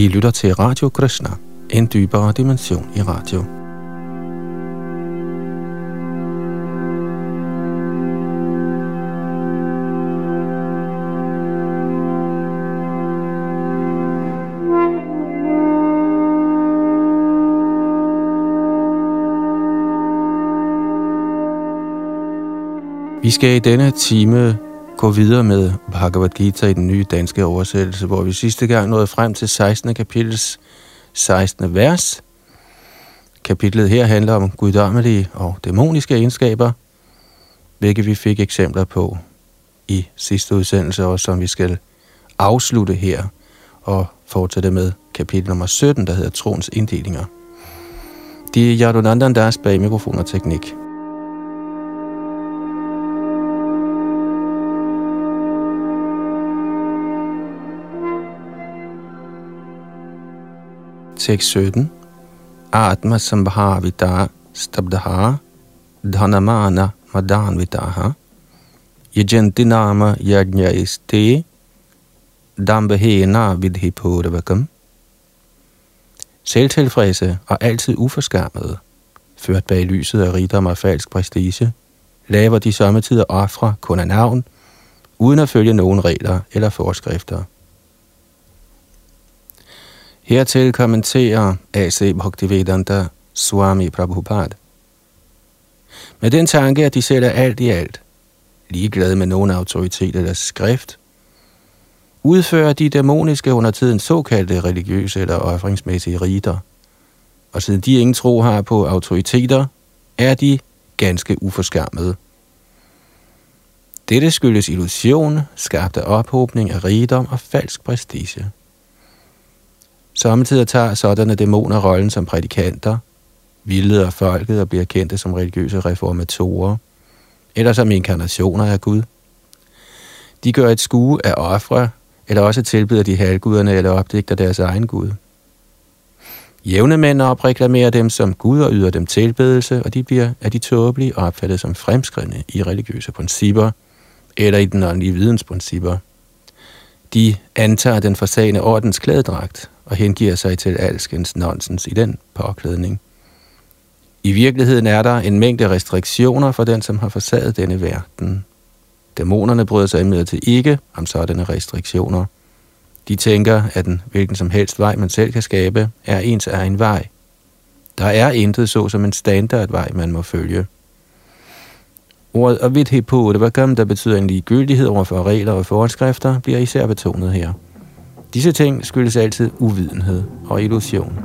I lytter til Radio Krishna, en dybere dimension i radio. Vi skal i denne time gå videre med Bhagavad Gita i den nye danske oversættelse, hvor vi sidste gang nåede frem til 16. kapitels 16. vers. Kapitlet her handler om guddommelige og dæmoniske egenskaber, hvilket vi fik eksempler på i sidste udsendelse, og som vi skal afslutte her og fortsætte med kapitel nummer 17, der hedder Troens inddelinger. Det er Yadunandan Das bag mikrofon og teknik. Tekst 17. Atma sambhavita stabdha dhanamana madanvitaha yajanti nama yajnaiste dambahena vidhipurvakam. Selvtilfredse og altid uforskammede, ført bag lyset af rigdom og falsk prestige, laver de sommetider ofre kun af navn, uden at følge nogen regler eller forskrifter. Hertil kommenterer A.C. Bhaktivedanta Swami Prabhupada. Med den tanke, at de selv er alt i alt, ligeglade med nogen autoritet eller skrift, udfører de dæmoniske under tiden såkaldte religiøse eller offringsmæssige riter. Og siden de ingen tro har på autoriteter, er de ganske uforskammede. Dette skyldes illusion, skabt af ophobning af rigdom og falsk prestige. Samtidig tager sådanne dæmoner rollen som prædikanter, vildleder folket og bliver kendte som religiøse reformatorer, eller som inkarnationer af Gud. De gør et skue af ofre, eller også tilbyder de halvguderne eller opdigter deres egen Gud. Jævne mænd opreklamerer dem som Gud og yder dem tilbedelse, og de bliver af de tåbelige opfattet som fremskridende i religiøse principper, eller i den åndelige vidensprincipper. De antager den forsagende ordens klædedragt og hengiver sig til alskens nonsens i den påklædning. I virkeligheden er der en mængde restriktioner for den, som har forsaget denne verden. Dæmonerne bryder sig imidlertid ikke om sådanne restriktioner. De tænker, at den hvilken som helst vej, man selv kan skabe, er ens egen vej. Der er intet så som en standardvej, man må følge. Ordet avidhipo, det var gammel, der betyder en ligegyldighed over for regler og forskrifter, bliver især betonet her. Disse ting skyldes altid uvidenhed og illusion.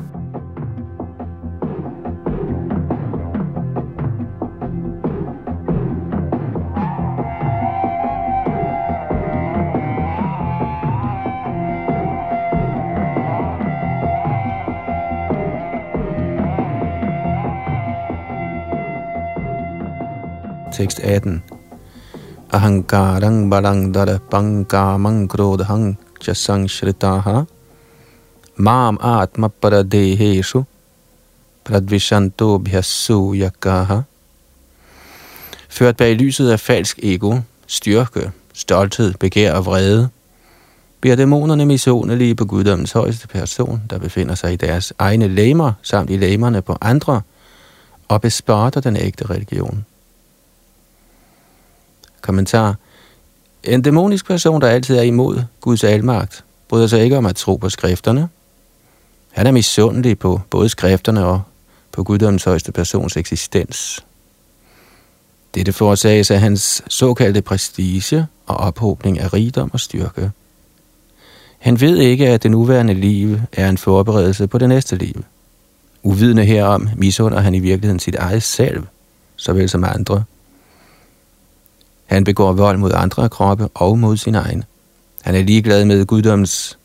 Tekst 18. Ahankarang balang dada pankamang krodhang chasang shritaha mam atma paradeheshu pradvishanto bhyasu yakaha. Ført bag lyset af falsk ego, styrke, stolthed, begær og vrede, bliver dæmonerne misundelige på guddommens højeste person, der befinder sig i deres egne læmer samt i læmerne på andre, og bespotter den ægte religion. Kommentar. En dæmonisk person, der altid er imod Guds almagt, bryder sig ikke om at tro på skrifterne. Han er misundelig på både skrifterne og på guddommens højeste persons eksistens. Dette forårsages af hans såkaldte prestige og ophobning af rigdom og styrke. Han ved ikke, at det nuværende liv er en forberedelse på det næste liv. Uvidende herom misunder han i virkeligheden sit eget selv, såvel som andre – han begår vold mod andre kroppe og mod sin egen. Han er ligeglad med guddoms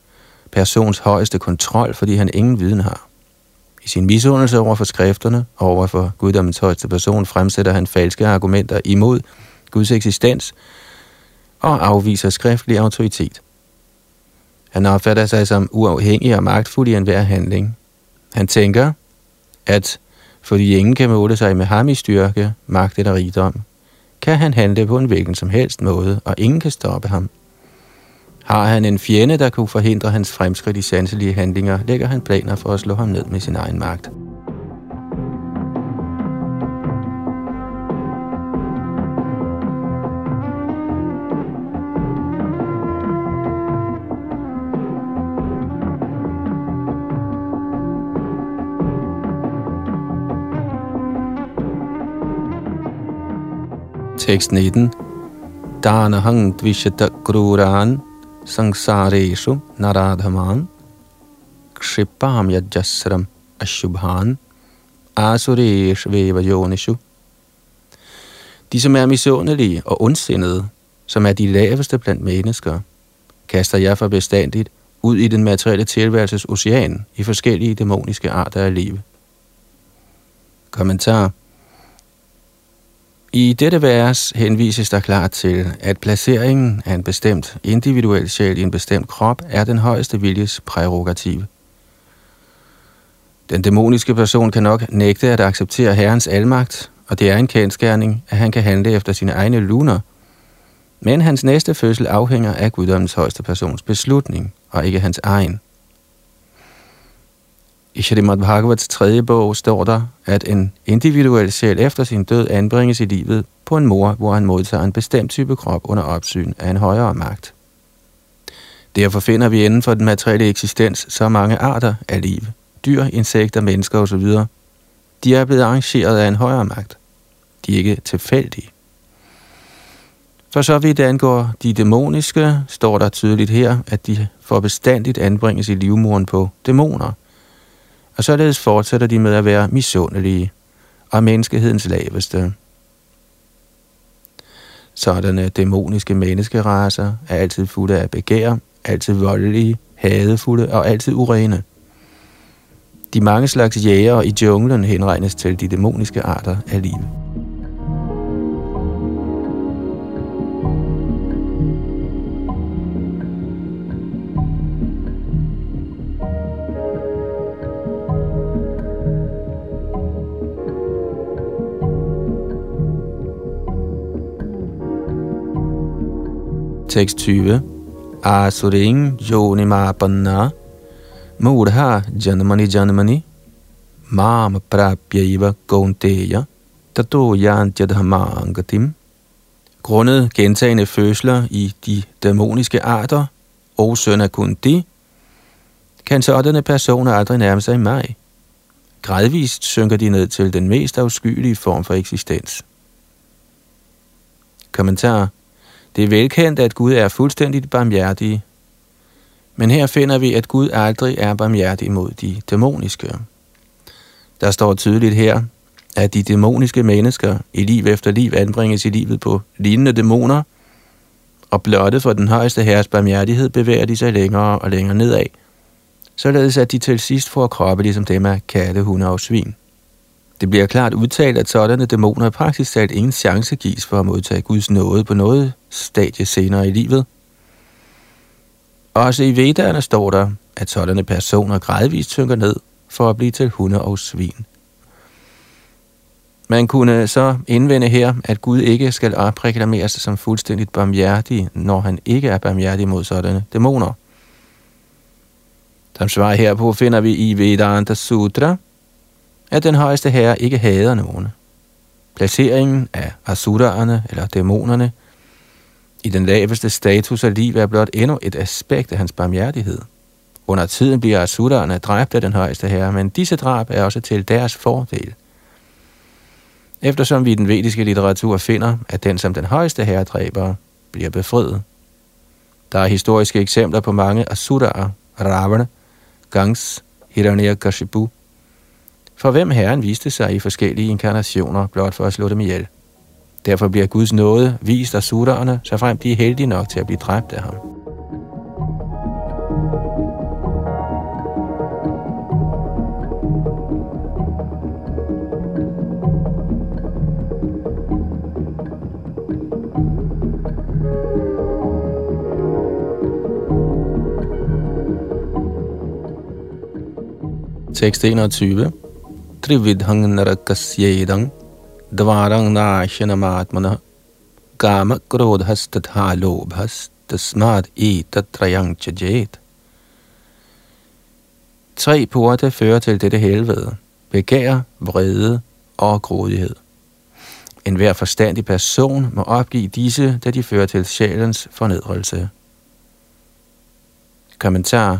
persons højeste kontrol, fordi han ingen viden har. I sin misundelse over for skrifterne og over for guddommens højeste person fremsætter han falske argumenter imod Guds eksistens og afviser skriftlig autoritet. Han opfatter sig som uafhængig og magtfuld i enhver handling. Han tænker, at fordi ingen kan måle sig med ham i styrke, magt eller rigdom, kan han handle på en hvilken som helst måde, og ingen kan stoppe ham. Har han en fjende, der kunne forhindre hans fremskridt i sanselige handlinger, lægger han planer for at slå ham ned med sin egen magt. Tekst 19. hang dvishata kruran sangsareshu naradhaman kshipam yajasram ashubhan asuresh veva yonishu. De, som er misundelige og ondsindede, som er de laveste blandt mennesker, kaster jeg for bestandigt ud i den materielle tilværelses ocean i forskellige dæmoniske arter af liv. Kommentar i dette vers henvises der klart til, at placeringen af en bestemt individuel sjæl i en bestemt krop er den højeste viljes prærogativ. Den dæmoniske person kan nok nægte at acceptere Herrens almagt, og det er en kendskærning, at han kan handle efter sine egne luner. Men hans næste fødsel afhænger af guddommens højeste persons beslutning, og ikke hans egen. I Shalimad Bhagavats tredje bog står der, at en individuel sjæl efter sin død anbringes i livet på en mor, hvor han modtager en bestemt type krop under opsyn af en højere magt. Derfor finder vi inden for den materielle eksistens så mange arter af liv, dyr, insekter, mennesker osv. De er blevet arrangeret af en højere magt. De er ikke tilfældige. For så vidt angår de dæmoniske, står der tydeligt her, at de får bestandigt anbringes i livmoren på dæmoner – og således fortsætter de med at være misundelige og menneskehedens laveste. Sådanne dæmoniske menneskeraser er altid fulde af begær, altid voldelige, hadefulde og altid urene. De mange slags jæger i junglen henregnes til de dæmoniske arter af livet. Tekst 20. Asuring yonimapana mudha janmani janmani mam prapyaiva gaunteya tato yantyadhamangatim. Grundet gentagende fødsler i de dæmoniske arter og søn af Kundi, kan sådanne personer aldrig nærme sig mig. Gradvist synker de ned til den mest afskyelige form for eksistens. Kommentar det er velkendt, at Gud er fuldstændigt barmhjertig. Men her finder vi, at Gud aldrig er barmhjertig mod de dæmoniske. Der står tydeligt her, at de dæmoniske mennesker i liv efter liv anbringes i livet på lignende dæmoner, og blotte for den højeste herres barmhjertighed bevæger de sig længere og længere nedad, således at de til sidst får kroppe ligesom dem af katte, hunde og svin. Det bliver klart udtalt, at sådanne dæmoner i praksis talt ingen chance gives for at modtage Guds nåde på noget stadie senere i livet. Også i Vedderne står der, at sådanne personer gradvist synker ned for at blive til hunde og svin. Man kunne så indvende her, at Gud ikke skal opreklameres som fuldstændigt barmhjertig, når han ikke er barmhjertig mod sådanne dæmoner. Som svar herpå finder vi i Vedanta Sutra, at den højeste herre ikke hader nogen. Placeringen af asuraerne eller dæmonerne i den laveste status af liv er blot endnu et aspekt af hans barmhjertighed. Under tiden bliver asuraerne dræbt af den højeste herre, men disse drab er også til deres fordel. Eftersom vi i den vediske litteratur finder, at den som den højeste herre dræber, bliver befriet. Der er historiske eksempler på mange asuraer, Ravana, Gangs, Hiranyakashipu, for hvem Herren viste sig i forskellige inkarnationer blot for at slå dem ihjel. Derfor bliver Guds nåde vist af sutterne, så frem de er heldige nok til at blive dræbt af ham. Tekst 21 त्रिविधं नरकस्येदं द्वारं नाशनमात्मनः कामक्रोधस्तथा लोभस्तमोगुणोऽभिजायते tasmad i tatrayang chajet. Tre porte fører til dette helvede. Begær, vrede og grådighed. En hver forstandig person må opgive disse, da de fører til sjælens fornedrelse. Kommentar.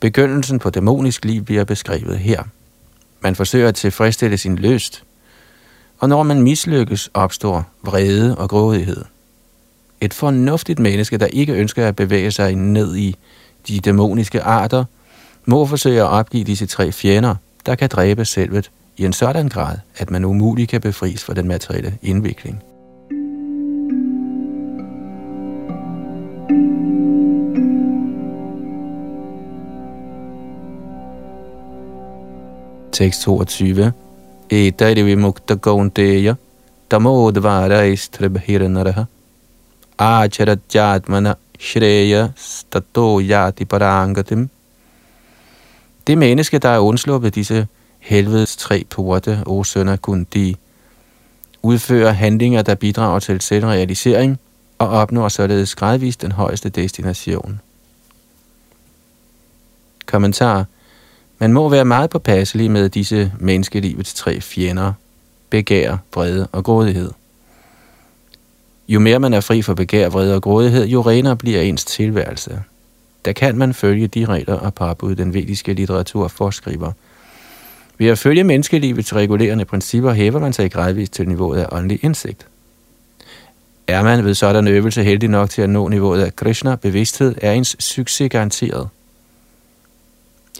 Begyndelsen på dæmonisk liv bliver beskrevet her. Man forsøger at tilfredsstille sin lyst, og når man mislykkes, opstår vrede og grådighed. Et fornuftigt menneske, der ikke ønsker at bevæge sig ned i de dæmoniske arter, må forsøge at opgive disse tre fjender, der kan dræbe selvet i en sådan grad, at man umuligt kan befries fra den materielle indvikling. Tekst 22. Etairi vimukta kaunteya tamodvara istrabhiranaraha acharatjatmana shreya stato yati parangatim. Det menneske, der er undsluppet disse helvedes tre porte, o sønner, Kundi, udfører handlinger, der bidrager til selvrealisering og opnår således gradvist den højeste destination. Kommentar man må være meget påpasselig med disse menneskelivets tre fjender, begær, vrede og grådighed. Jo mere man er fri for begær, vrede og grådighed, jo renere bliver ens tilværelse. Der kan man følge de regler og parbud, den vediske litteratur forskriver. Ved at følge menneskelivets regulerende principper hæver man sig gradvist til niveauet af åndelig indsigt. Er man ved sådan øvelse heldig nok til at nå niveauet af Krishna-bevidsthed, er ens succes garanteret.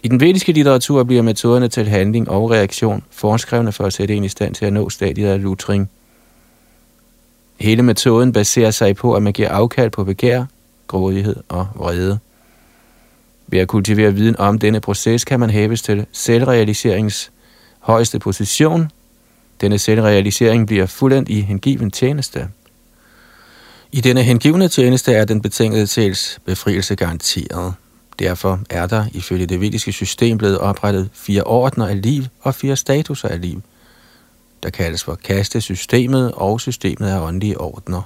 I den vediske litteratur bliver metoderne til handling og reaktion foreskrevne for at sætte en i stand til at nå stadiet af lutring. Hele metoden baserer sig på, at man giver afkald på begær, grådighed og vrede. Ved at kultivere viden om denne proces kan man hæves til selvrealiseringens højeste position. Denne selvrealisering bliver fuldendt i hengiven tjeneste. I denne hengivne tjeneste er den betingede sjæls befrielse garanteret. Derfor er der ifølge det vediske system blevet oprettet fire ordner af liv og fire statuser af liv, der kaldes for kastesystemet og systemet af åndelige ordner.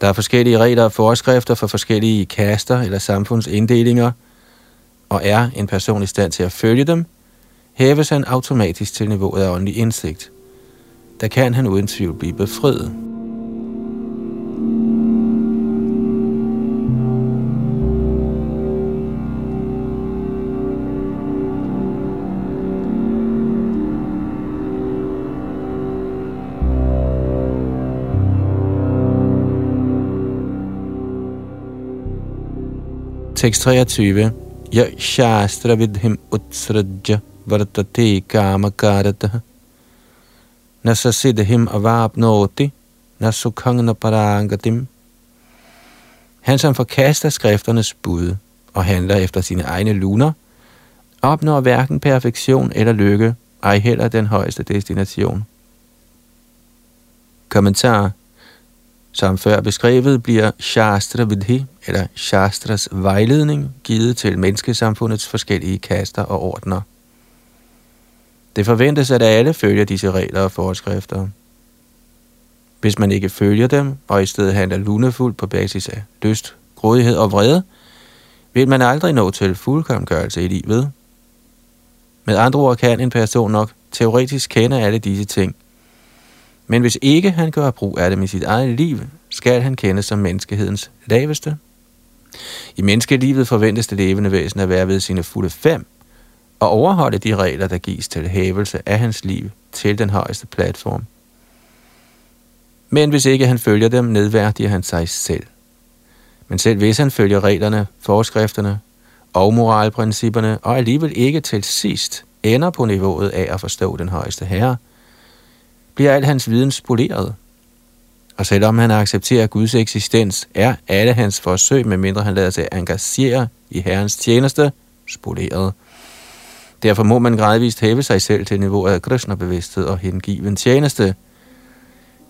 Der er forskellige regler og forskrifter for forskellige kaster eller samfundsinddelinger, og er en person i stand til at følge dem, hæves han automatisk til niveauet af åndelig indsigt. Der kan han uden tvivl blive befriet. Tekst 23. Ja shastra vidhim utsrajya vartate kamakarata. Nasasidhim avapnoti nasukhangna parangatim. Han som forkaster skrifternes bud og handler efter sine egne luner, opnår hverken perfektion eller lykke, ej heller den højeste destination. Kommentar som før beskrevet bliver Shastra Vidhi, eller Shastras vejledning, givet til menneskesamfundets forskellige kaster og ordner. Det forventes, at alle følger disse regler og forskrifter. Hvis man ikke følger dem, og i stedet handler lunefuldt på basis af lyst, grådighed og vrede, vil man aldrig nå til fuldkomgørelse i livet. Med andre ord kan en person nok teoretisk kende alle disse ting – men hvis ikke han gør brug af dem i sit eget liv, skal han kendes som menneskehedens laveste. I menneskelivet forventes det levende væsen at være ved sine fulde fem, og overholde de regler, der gives til hævelse af hans liv til den højeste platform. Men hvis ikke han følger dem, nedværdiger han sig selv. Men selv hvis han følger reglerne, forskrifterne og moralprincipperne, og alligevel ikke til sidst ender på niveauet af at forstå den højeste herre, bliver al hans viden spoleret. Og selvom han accepterer Guds eksistens, er alle hans forsøg, medmindre han lader sig engagere i Herrens tjeneste, spoleret. Derfor må man gradvist hæve sig selv til niveauet af Krishna-bevidsthed og hengiven tjeneste.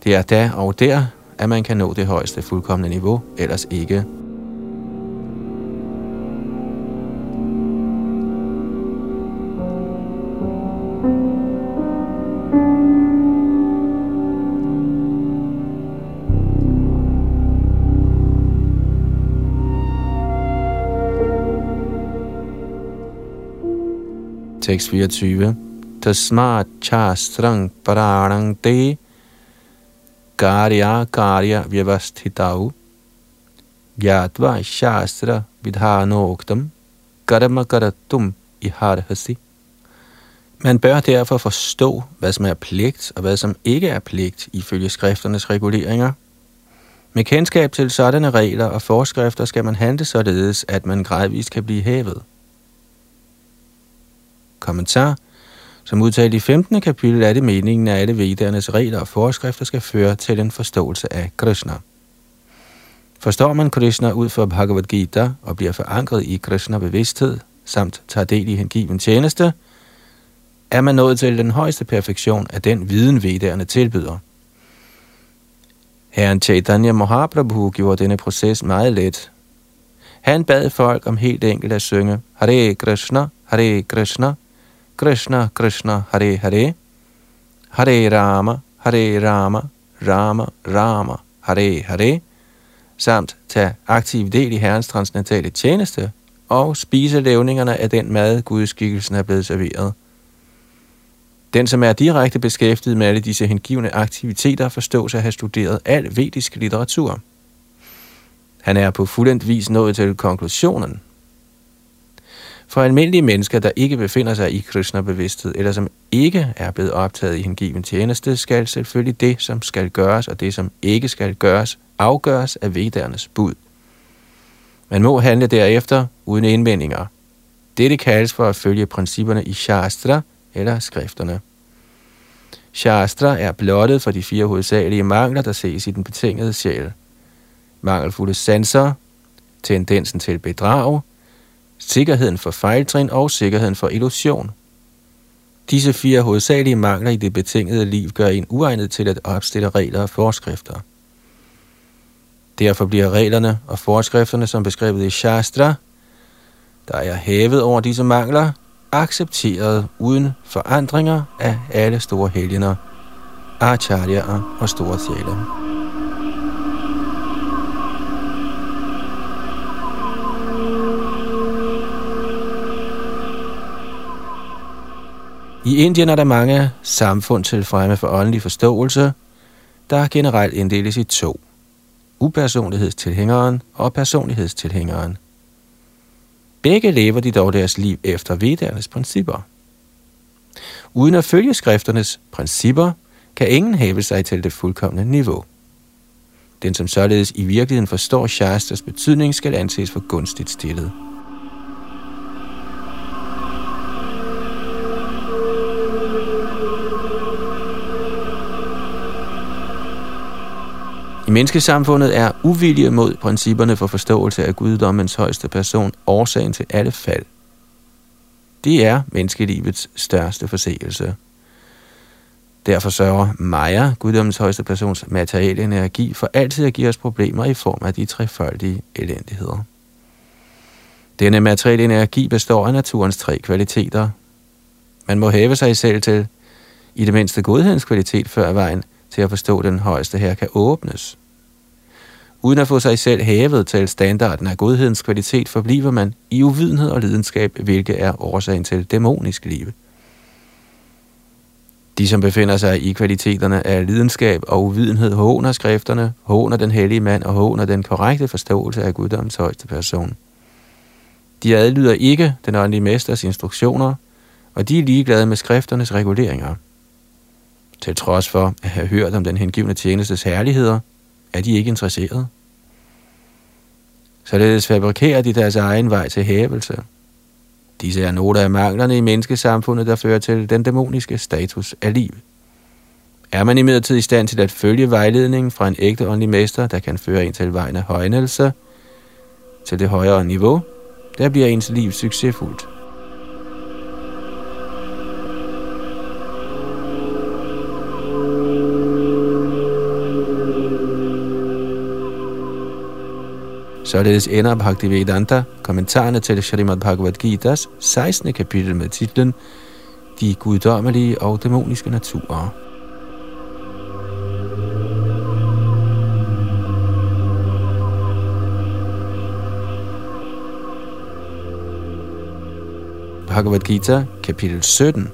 Det er der og der, at man kan nå det højeste fuldkommende niveau, ellers ikke. Tekst 24. Tasmat chastrang paranang de karya karya vyavasthitau gyatva shastra vidhanoktam karma karatum iharhasi. Man bør derfor forstå, hvad som er pligt og hvad som ikke er pligt ifølge skrifternes reguleringer. Med kendskab til sådanne regler og forskrifter skal man handle således, at man gradvist kan blive hævet. Kommentar Som udtalt i 15. kapitel er det meningen, at alle vedernes regler og forskrifter skal føre til en forståelse af Krishna. Forstår man Krishna ud fra Bhagavad Gita og bliver forankret i Krishna-bevidsthed, samt tager del i hengiven tjeneste, er man nået til den højeste perfektion af den viden, vederne tilbyder. Herren Chaitanya Mahaprabhu gjorde denne proces meget let. Han bad folk om helt enkelt at synge Hare Krishna, Hare Krishna, Krishna Krishna, Hare Hare, Hare Rama, Hare Rama, Rama Rama, Hare Hare, samt tage aktiv del i Herrens transcendentale tjeneste og spise levningerne af den mad, gudskikkelsen er blevet serveret. Den, som er direkte beskæftiget med alle disse hengivne aktiviteter, forstås at have studeret al vedisk litteratur. Han er på fuldendt vis nået til konklusionen. For almindelige mennesker, der ikke befinder sig i Krishna-bevidsthed, eller som ikke er blevet optaget i hengiven tjeneste, skal selvfølgelig det, som skal gøres, og det, som ikke skal gøres, afgøres af vedernes bud. Man må handle derefter uden indvendinger. Dette kaldes for at følge principperne i Shastra, eller skrifterne. Shastra er blottet for de fire hovedsagelige mangler, der ses i den betingede sjæl. Mangelfulde sanser, tendensen til bedrag, sikkerheden for fejltrin og sikkerheden for illusion. Disse fire hovedsagelige mangler i det betingede liv gør en uegnet til at opstille regler og forskrifter. Derfor bliver reglerne og forskrifterne, som beskrevet i Shastra, der er hævet over disse mangler, accepteret uden forandringer af alle store helgener, acharyaer og store sjæle. I Indien er der mange samfund til fremme for åndelig forståelse, der generelt inddeles i to. Upersonlighedstilhængeren og personlighedstilhængeren – Begge lever de dog deres liv efter vedernes principper. Uden at følge skrifternes principper, kan ingen hæve sig til det fuldkommende niveau. Den, som således i virkeligheden forstår Shastas betydning, skal anses for gunstigt stillet. I menneskesamfundet er uvilje mod principperne for forståelse af guddommens højeste person årsagen til alle fald. Det er menneskelivets største forseelse. Derfor sørger Maja, guddommens højeste persons materielle energi, for altid at give os problemer i form af de trefoldige elendigheder. Denne materielle energi består af naturens tre kvaliteter. Man må hæve sig selv til i det mindste godhedens kvalitet før vejen til at forstå den højeste her kan åbnes. Uden at få sig selv hævet til standarden af godhedens kvalitet, forbliver man i uvidenhed og lidenskab, hvilket er årsagen til dæmonisk liv. De, som befinder sig i kvaliteterne af lidenskab og uvidenhed, håner skrifterne, håner den hellige mand og håner den korrekte forståelse af guddommens højeste person. De adlyder ikke den åndelige mesters instruktioner, og de er ligeglade med skrifternes reguleringer. Til trods for at have hørt om den hengivne tjenestes herligheder, er de ikke interesserede. Således fabrikerer de deres egen vej til hævelse. Disse er nogle af manglerne i menneskesamfundet, der fører til den dæmoniske status af liv. Er man imidlertid i stand til at følge vejledningen fra en ægte åndelig mester, der kan føre en til vejen af højnelse, til det højere niveau, der bliver ens liv succesfuldt. Således ender Bhaktivedanta kommentarerne til Srimad Bhagavad Gita's 16. kapitel med titlen De guddommelige og dæmoniske naturer. Bhagavad Gita, kapitel 17,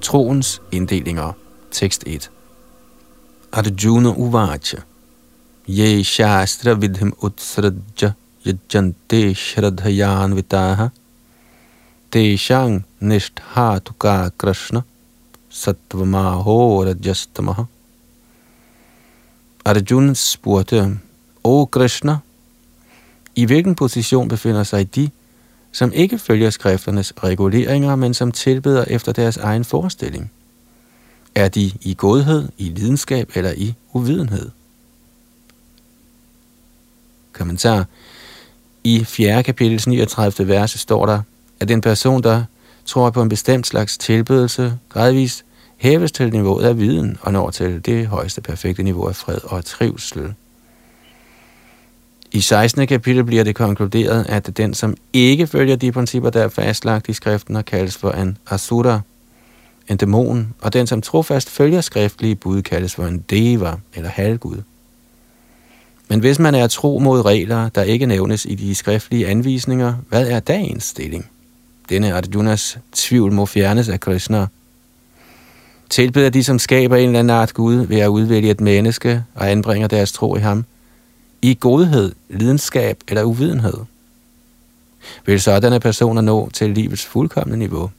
Troens inddelinger, tekst 1. Arjuna Uvacha Ye Shastra Vidhim Utsradja Yajante Shradhayan Vitaha Teshang Nishtha Krishna Satvamaho Rajastamaha Arjuna spurgte, O Krishna, i hvilken position befinder sig de, som ikke følger skrifternes reguleringer, men som tilbeder efter deres egen forestilling? Er de i godhed, i lidenskab eller i uvidenhed? Kommentar. I 4. kapitel 39. vers står der, at den person, der tror på en bestemt slags tilbedelse, gradvist hæves til niveauet af viden og når til det højeste perfekte niveau af fred og trivsel. I 16. kapitel bliver det konkluderet, at den, som ikke følger de principper, der er fastlagt i skriften, og kaldes for en asura, en dæmon, og den, som trofast følger skriftlige bud, kaldes for en deva, eller halvgud. Men hvis man er tro mod regler, der ikke nævnes i de skriftlige anvisninger, hvad er dagens stilling? Denne Arjunas tvivl må fjernes af Krishna. Tilbeder de, som skaber en eller anden art Gud, ved at udvælge et menneske og anbringer deres tro i ham, i godhed, lidenskab eller uvidenhed? Vil sådanne personer nå til livets fuldkommende niveau?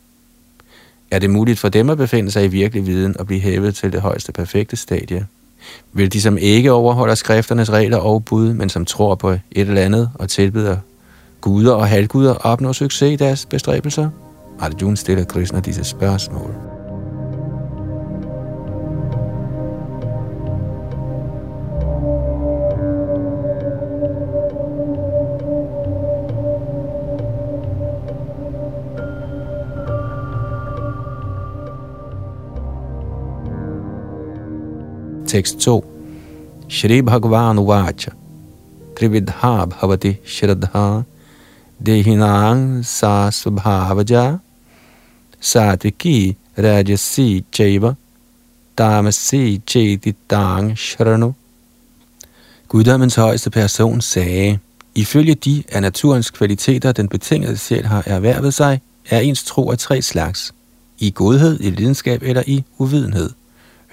Er det muligt for dem at befinde sig i virkelig viden og blive hævet til det højeste perfekte stadie? Vil de, som ikke overholder skrifternes regler og bud, men som tror på et eller andet og tilbyder guder og halvguder, opnå succes i deres bestræbelser? Arjuna stiller Krishna disse spørgsmål. Tekst 2. Shri Bhagavan Uvacha Trividha Bhavati Shraddha Dehinang Sa Subhavaja Satviki Rajasi Chaiva Tamasi Chetitang Shranu Guddommens højeste person sagde, ifølge de af naturens kvaliteter, den betingede sjæl har erhvervet sig, er ens tro af tre slags. I godhed, i lidenskab eller i uvidenhed.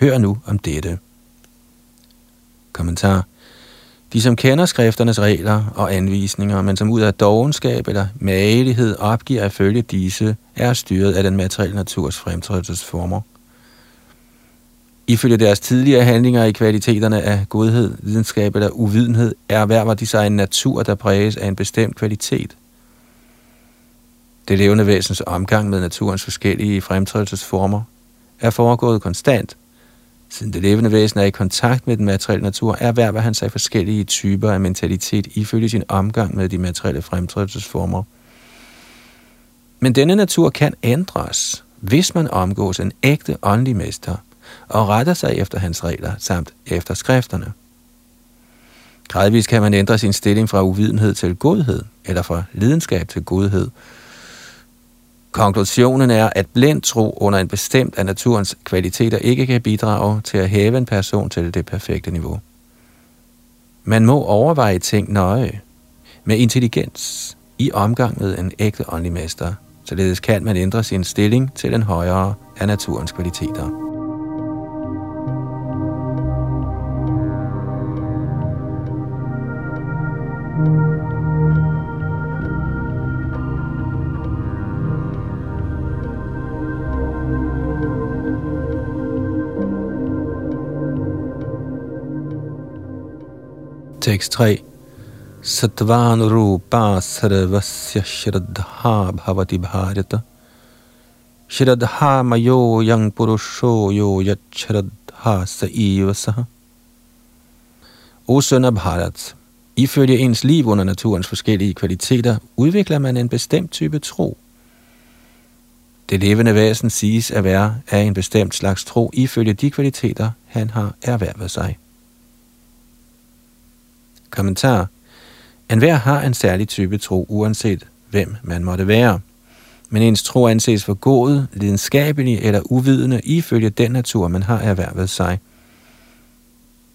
Hør nu om dette. Kommentar. De, som kender skrifternes regler og anvisninger, men som ud af dogenskab eller magelighed opgiver at følge disse, er styret af den materielle naturs fremtrædelsesformer. Ifølge deres tidligere handlinger i kvaliteterne af godhed, videnskab eller uvidenhed, erhverver de sig en natur, der præges af en bestemt kvalitet. Det levende væsens omgang med naturens forskellige fremtrædelsesformer er foregået konstant – Siden det levende væsen er i kontakt med den materielle natur, erhverver han sig forskellige typer af mentalitet ifølge sin omgang med de materielle fremtrædelsesformer. Men denne natur kan ændres, hvis man omgås en ægte åndelig mester og retter sig efter hans regler samt efter skrifterne. Gradvist kan man ændre sin stilling fra uvidenhed til godhed, eller fra lidenskab til godhed, Konklusionen er, at blind tro under en bestemt af naturens kvaliteter ikke kan bidrage til at hæve en person til det perfekte niveau. Man må overveje ting nøje, med intelligens, i omgang med en ægte åndelig mester. Således kan man ændre sin stilling til en højere af naturens kvaliteter. Tekst 3. Satvan rupa sarvasya shraddha bhavati bharata. Shraddha mayo yang purusho yo yat shraddha saha. O søn af Bharat, ifølge ens liv under naturens forskellige kvaliteter, udvikler man en bestemt type tro. Det levende væsen siges at være af en bestemt slags tro ifølge de kvaliteter, han har erhvervet sig. Kommentar. En hver har en særlig type tro, uanset hvem man måtte være. Men ens tro anses for god, lidenskabelig eller uvidende ifølge den natur, man har erhvervet sig.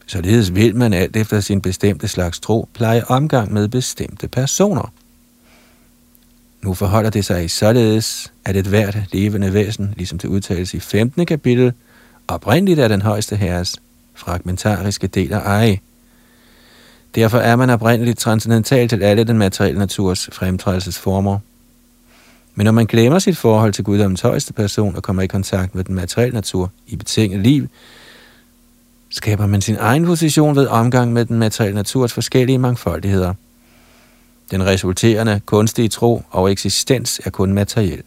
Således vil man alt efter sin bestemte slags tro pleje omgang med bestemte personer. Nu forholder det sig således, at et hvert levende væsen, ligesom det udtales i 15. kapitel, oprindeligt er den højeste herres fragmentariske del af ej. Derfor er man oprindeligt transcendental til alle den materielle naturs fremtrædelsesformer. Men når man glemmer sit forhold til guddommens højeste person og kommer i kontakt med den materielle natur i betinget liv, skaber man sin egen position ved omgang med den materielle naturs forskellige mangfoldigheder. Den resulterende kunstige tro og eksistens er kun materiel.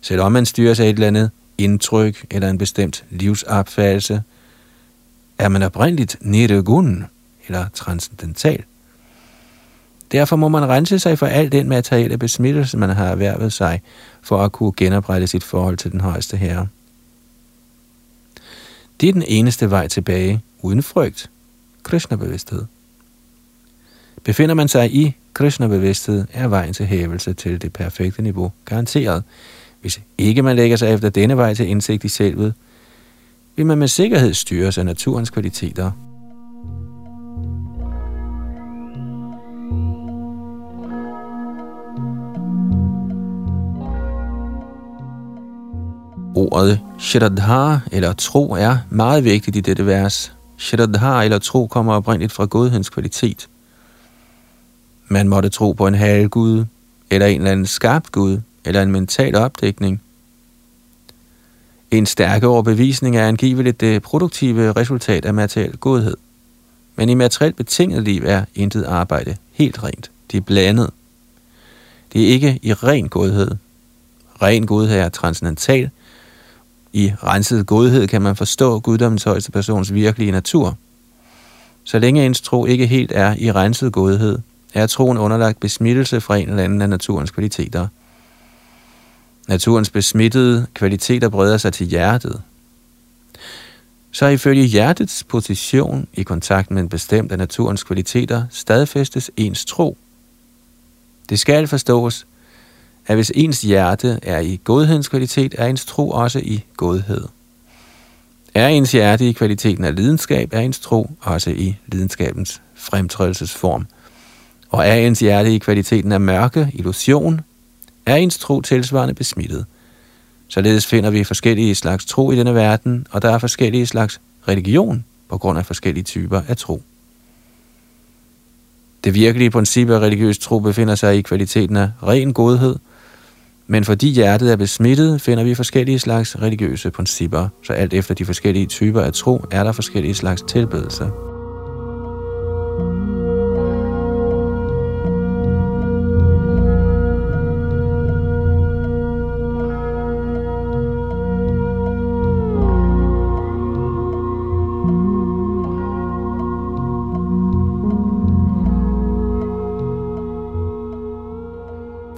Selvom man styrer af et eller andet indtryk eller en bestemt livsopfattelse, er man oprindeligt nirgun eller transcendental. Derfor må man rense sig for al den materielle besmittelse, man har erhvervet sig, for at kunne genoprette sit forhold til den højeste herre. Det er den eneste vej tilbage, uden frygt, Krishna-bevidsthed. Befinder man sig i Krishna-bevidsthed, er vejen til hævelse til det perfekte niveau garanteret. Hvis ikke man lægger sig efter denne vej til indsigt i selvet, vil man med sikkerhed styres af naturens kvaliteter. Ordet Shraddha eller tro er meget vigtigt i dette vers. Shraddha eller tro kommer oprindeligt fra godhedens kvalitet. Man måtte tro på en halvgud, eller en eller anden skabt gud, eller en mental opdækning. En stærke overbevisning er angiveligt det produktive resultat af materiel godhed. Men i materielt betinget liv er intet arbejde helt rent. Det er blandet. Det er ikke i ren godhed. Ren godhed er transcendental, i renset godhed kan man forstå guddommens højeste persons virkelige natur. Så længe ens tro ikke helt er i renset godhed, er troen underlagt besmittelse fra en eller anden af naturens kvaliteter. Naturens besmittede kvaliteter breder sig til hjertet. Så ifølge hjertets position i kontakt med en bestemt af naturens kvaliteter, stadfæstes ens tro. Det skal forstås, at hvis ens hjerte er i godhedens kvalitet, er ens tro også i godhed. Er ens hjerte i kvaliteten af lidenskab, er ens tro også i lidenskabens fremtrædelsesform. Og er ens hjerte i kvaliteten af mørke, illusion, er ens tro tilsvarende besmittet. Således finder vi forskellige slags tro i denne verden, og der er forskellige slags religion på grund af forskellige typer af tro. Det virkelige princip af religiøs tro befinder sig i kvaliteten af ren godhed – men fordi hjertet er besmittet, finder vi forskellige slags religiøse principper, så alt efter de forskellige typer af tro, er der forskellige slags tilbedelse.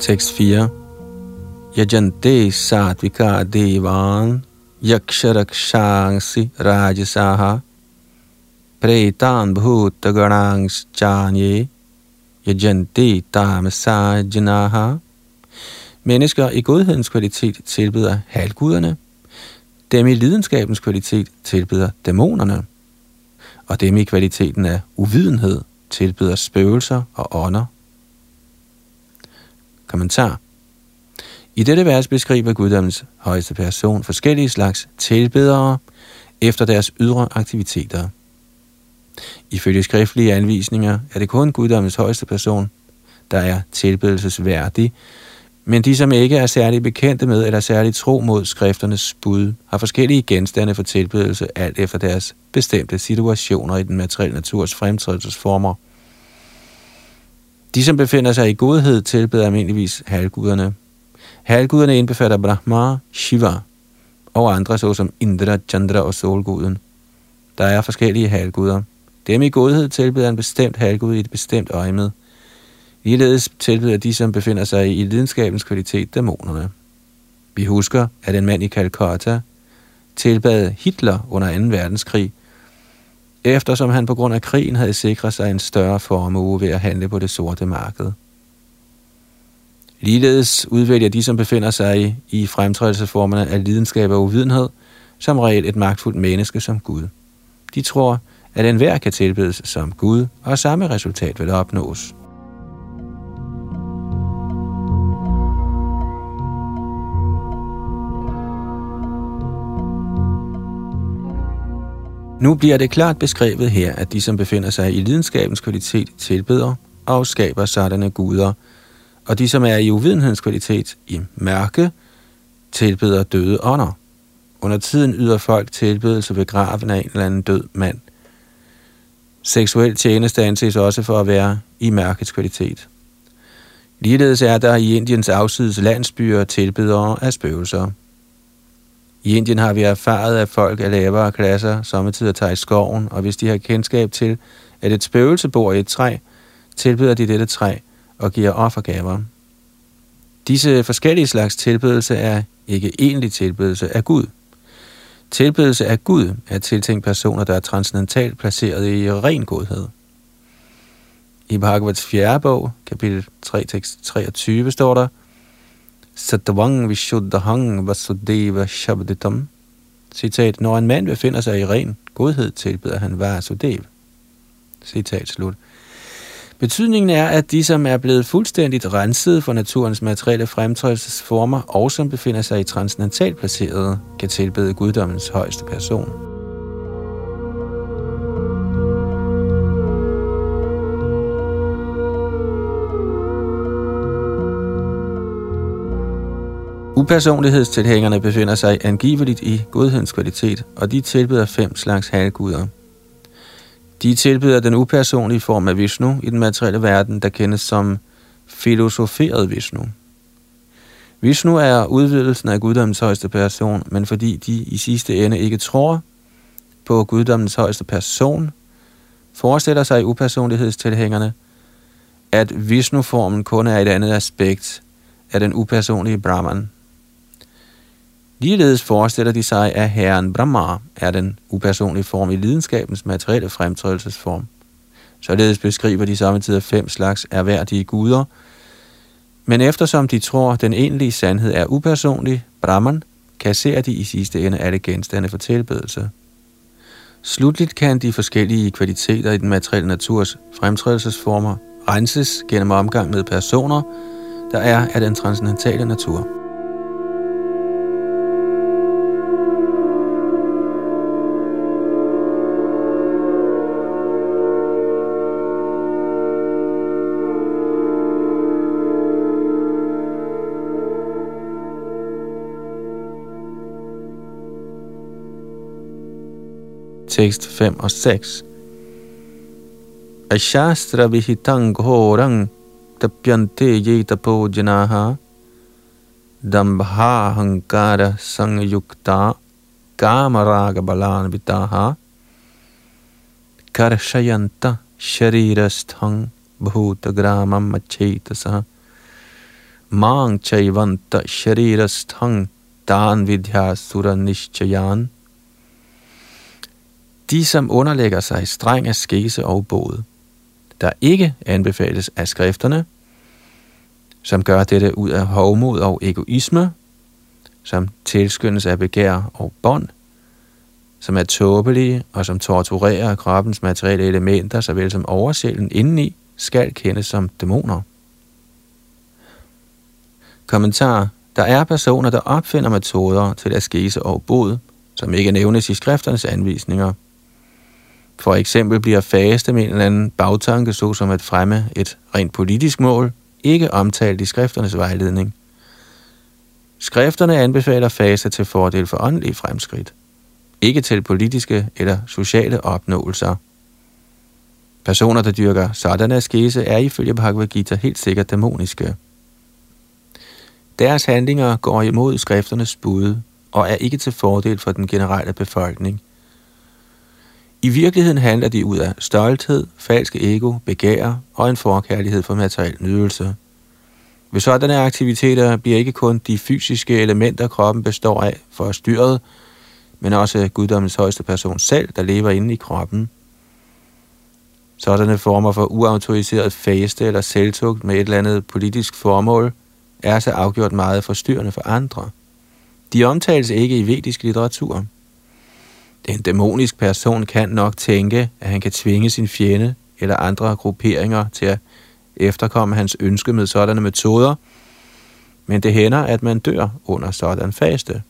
Tekst 4 yajante satvika devan yaksharakshansi rajasaha pretan bhutagarangs chanye yajante tamasa janaha Mennesker i godhedens kvalitet tilbyder halvguderne, dem i lidenskabens kvalitet tilbyder dæmonerne, og dem i kvaliteten af uvidenhed tilbyder spøgelser og ånder. Kommentar i dette vers beskriver guddommens højeste person forskellige slags tilbedere efter deres ydre aktiviteter. Ifølge skriftlige anvisninger er det kun guddommens højeste person, der er tilbedelsesværdig, men de, som ikke er særligt bekendte med eller særligt tro mod skrifternes bud, har forskellige genstande for tilbedelse alt efter deres bestemte situationer i den materielle naturs fremtrædelsesformer. De, som befinder sig i godhed, tilbeder almindeligvis halvguderne, Halvguderne indbefatter Brahma, Shiva og andre såsom Indra, Chandra og Solguden. Der er forskellige halvguder. Dem i godhed tilbeder en bestemt halvgud i et bestemt øje med. Ligeledes tilbeder de, som befinder sig i lidenskabens kvalitet, dæmonerne. Vi husker, at en mand i Calcutta tilbad Hitler under 2. verdenskrig, eftersom han på grund af krigen havde sikret sig en større formue ved at handle på det sorte marked. Ligeledes udvælger de, som befinder sig i, i fremtrædelsesformerne af lidenskab og uvidenhed, som regel et magtfuldt menneske som Gud. De tror, at enhver kan tilbedes som Gud, og samme resultat vil opnås. Nu bliver det klart beskrevet her, at de, som befinder sig i lidenskabens kvalitet, tilbeder og skaber sådanne guder – og de, som er i uvidenhedens kvalitet, i mørke, tilbeder døde ånder. Under tiden yder folk tilbedelse ved graven af en eller anden død mand. Seksuel tjeneste anses også for at være i mørkets kvalitet. Ligeledes er der i Indiens afsides landsbyer tilbedere af spøgelser. I Indien har vi erfaret, at folk af lavere klasser sommetider tager i skoven, og hvis de har kendskab til, at et spøgelse bor i et træ, tilbyder de dette træ og giver offergaver. Disse forskellige slags tilbedelse er ikke egentlig tilbedelse af Gud. Tilbedelse af Gud er tiltænkt personer, der er transcendentalt placeret i ren godhed. I Bhagavats 4. bog, kapitel 3, tekst 23, står der, Satvang Vishuddhang Vasudeva Shabditam. Citat, når en mand befinder sig i ren godhed, tilbeder han Vasudev. Citat slut. Betydningen er, at de, som er blevet fuldstændigt renset for naturens materielle fremtrædelsesformer, og som befinder sig i transcendentalt placeret, kan tilbede guddommens højeste person. Upersonlighedstilhængerne befinder sig angiveligt i godhedens kvalitet, og de tilbyder fem slags halvguder. De tilbyder den upersonlige form af Vishnu i den materielle verden, der kendes som filosoferet Vishnu. Vishnu er udvidelsen af guddommens højeste person, men fordi de i sidste ende ikke tror på guddommens højeste person, forestiller sig upersonlighedstilhængerne, at Vishnu-formen kun er et andet aspekt af den upersonlige Brahman. Ligeledes forestiller de sig, at herren Brahma er den upersonlige form i lidenskabens materielle fremtrædelsesform. Således beskriver de samtidig fem slags erhverdige guder, men eftersom de tror, den egentlige sandhed er upersonlig, Brahman, kasserer de i sidste ende alle genstande for tilbedelse. Slutligt kan de forskellige kvaliteter i den materielle naturs fremtrædelsesformer renses gennem omgang med personer, der er af den transcendentale natur. Tekst 5 og 6. Ashastra vihitang ghorang tapyante yeta pojanaha dambha hankara sangyukta kamaraga balan vitaha karshayanta sharirasthang bhutagramam achetasaha mang chaivanta sharirasthang tan vidya sura nishchayan de, som underlægger sig streng af skese og båd, der ikke anbefales af skrifterne, som gør dette ud af hovmod og egoisme, som tilskyndes af begær og bånd, som er tåbelige og som torturerer kroppens materielle elementer, såvel som oversjælen indeni, skal kendes som dæmoner. Kommentar. Der er personer, der opfinder metoder til at skese og bod, som ikke nævnes i skrifternes anvisninger – for eksempel bliver faste med en eller anden bagtanke, såsom at fremme et rent politisk mål, ikke omtalt i skrifternes vejledning. Skrifterne anbefaler faste til fordel for åndelige fremskridt, ikke til politiske eller sociale opnåelser. Personer, der dyrker sådan askese, er ifølge Bhagavad Gita helt sikkert dæmoniske. Deres handlinger går imod skrifternes bud og er ikke til fordel for den generelle befolkning – i virkeligheden handler de ud af stolthed, falsk ego, begær og en forkærlighed for materiel nydelse. Ved sådanne aktiviteter bliver ikke kun de fysiske elementer, kroppen består af, forstyrret, men også guddommens højeste person selv, der lever inde i kroppen. Sådanne former for uautoriseret faste eller selvtugt med et eller andet politisk formål er så afgjort meget forstyrrende for andre. De omtales ikke i vedisk litteratur. En dæmonisk person kan nok tænke, at han kan tvinge sin fjende eller andre grupperinger til at efterkomme hans ønske med sådanne metoder, men det hænder, at man dør under sådan faste.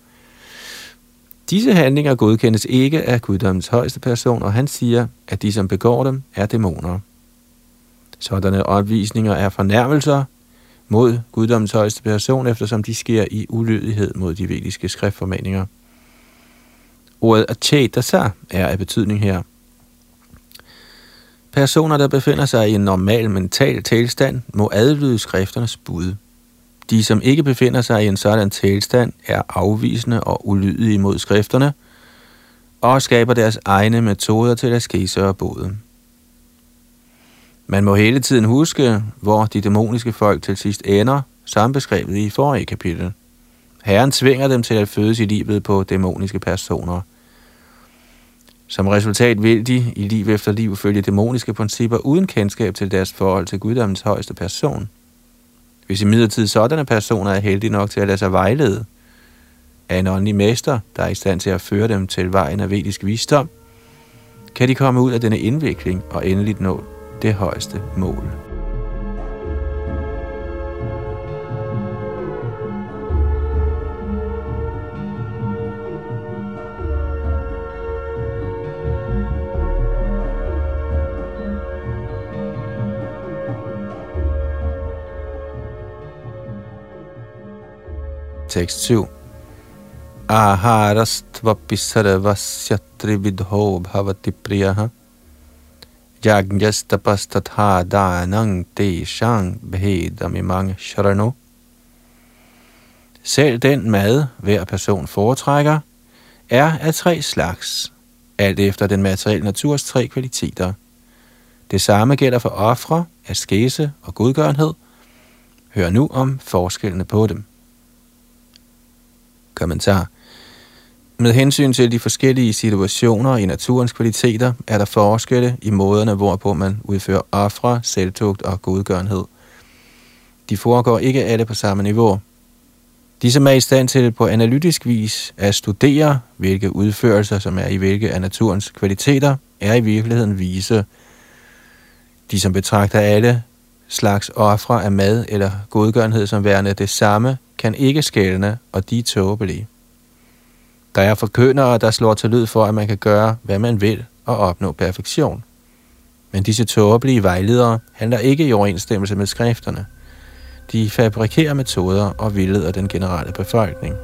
Disse handlinger godkendes ikke af guddommens højeste person, og han siger, at de, som begår dem, er dæmoner. Sådanne opvisninger er fornærmelser mod guddommens højeste person, eftersom de sker i ulydighed mod de vediske skriftformaninger. Ordet achetasa er af betydning her. Personer, der befinder sig i en normal mental tilstand, må adlyde skrifternes bud. De, som ikke befinder sig i en sådan tilstand, er afvisende og ulydige mod skrifterne, og skaber deres egne metoder til at skise og både. Man må hele tiden huske, hvor de dæmoniske folk til sidst ender, som beskrevet i forrige kapitel. Herren tvinger dem til at fødes i livet på dæmoniske personer. Som resultat vil de i liv efter liv følge dæmoniske principper uden kendskab til deres forhold til guddommens højeste person. Hvis i midlertid sådanne personer er heldige nok til at lade sig vejlede af en åndelig mester, der er i stand til at føre dem til vejen af vedisk visdom, kan de komme ud af denne indvikling og endeligt nå det højeste mål. Tekst 7. Aharastvapi sarvasya trividho bhavati priyaha Yagyastapastatha danang deshang bhedamimang sharano. Selv den mad, hver person foretrækker, er af tre slags, alt efter den materielle naturs tre kvaliteter. Det samme gælder for ofre, askese og godgørenhed. Hør nu om forskellene på dem. Kommentar med hensyn til de forskellige situationer i naturens kvaliteter, er der forskelle i måderne, hvorpå man udfører ofre, selvtugt og godgørenhed. De foregår ikke alle på samme niveau. De, som er i stand til på analytisk vis at studere, hvilke udførelser, som er i hvilke af naturens kvaliteter, er i virkeligheden vise. De, som betragter alle slags ofre af mad eller godgørenhed som værende det samme, kan ikke skælne, og de er tåbelige. Der er forkyndere, der slår til lyd for, at man kan gøre, hvad man vil og opnå perfektion. Men disse tåbelige vejledere handler ikke i overensstemmelse med skrifterne. De fabrikerer metoder og vildleder den generelle befolkning.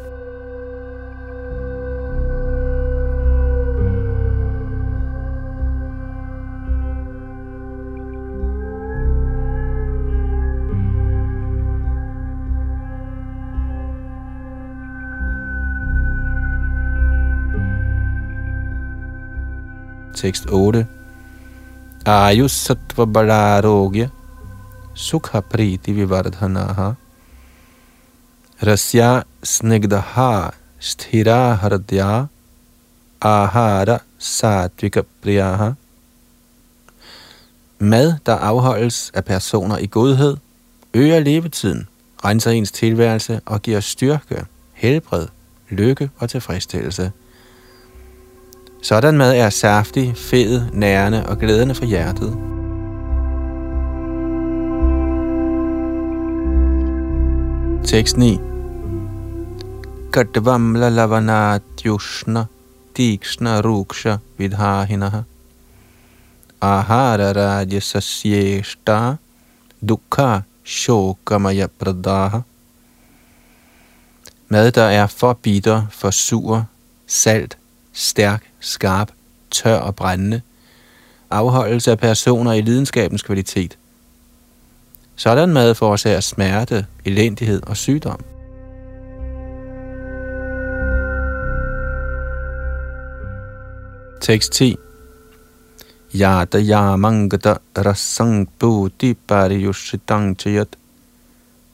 Tekst 8. Ayus sattva balarogya sukha priti vivardhanaha. Rasya snigdaha sthira hardya ahara satvika priyaha. Mad, der afholdes af personer i godhed, øger levetiden, renser ens tilværelse og giver styrke, helbred, lykke og tilfredsstillelse – sådan mad er saftig, fed, nærende og glædende for hjertet. Tekst 9 Kadvamla lavanat yushna tikshna ruksha vidhahinaha. Ahara rajasasyeshta dukha shokamaya pradaha. Mad, der er for bitter, for sur, salt, stærk, skarp, tør og brændende, afholdelse af personer i lidenskabens kvalitet. Sådan mad forårsager smerte, elendighed og sygdom. Tekst 10 Yada yamangata rasang bhuti pariyushitang chayat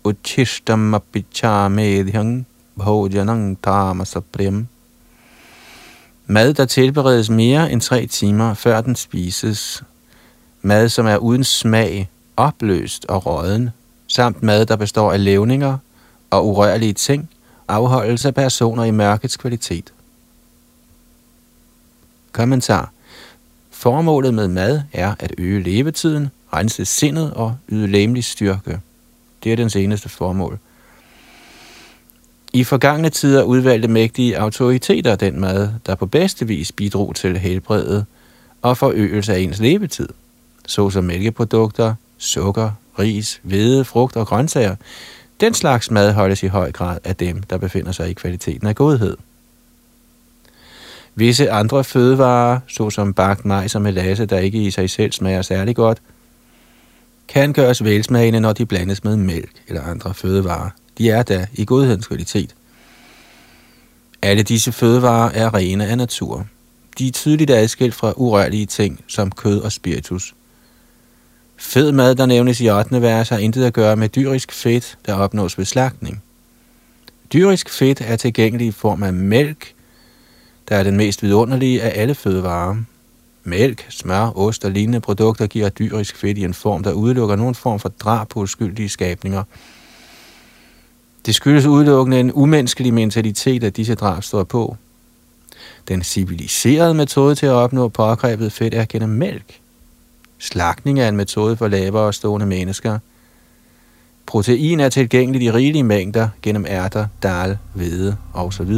uchishtam apichamedhyang bhojanang tamasapriyam Mad, der tilberedes mere end tre timer, før den spises. Mad, som er uden smag, opløst og råden, samt mad, der består af levninger og urørlige ting, afholdelse af personer i mørkets kvalitet. Kommentar. Formålet med mad er at øge levetiden, rense sindet og yde læmelig styrke. Det er den seneste formål. I forgangne tider udvalgte mægtige autoriteter den mad, der på bedste vis bidrog til helbredet og forøgelse af ens levetid, såsom mælkeprodukter, sukker, ris, hvede, frugt og grøntsager. Den slags mad holdes i høj grad af dem, der befinder sig i kvaliteten af godhed. Visse andre fødevarer, såsom bagt majs og melasse, der ikke i sig selv smager særlig godt, kan gøres velsmagende, når de blandes med mælk eller andre fødevarer. De er da i godhedens kvalitet. Alle disse fødevarer er rene af natur. De er tydeligt adskilt fra urørlige ting som kød og spiritus. Fed mad, der nævnes i 8. vers, har intet at gøre med dyrisk fedt, der opnås ved slagtning. Dyrisk fedt er tilgængelig i form af mælk, der er den mest vidunderlige af alle fødevarer. Mælk, smør, ost og lignende produkter giver dyrisk fedt i en form, der udelukker nogen form for drab på uskyldige skabninger. Det skyldes udelukkende en umenneskelig mentalitet, at disse drab står på. Den civiliserede metode til at opnå pågrebet fedt er gennem mælk. Slagtning er en metode for lavere stående mennesker. Protein er tilgængeligt i rigelige mængder gennem ærter, dal, hvede osv.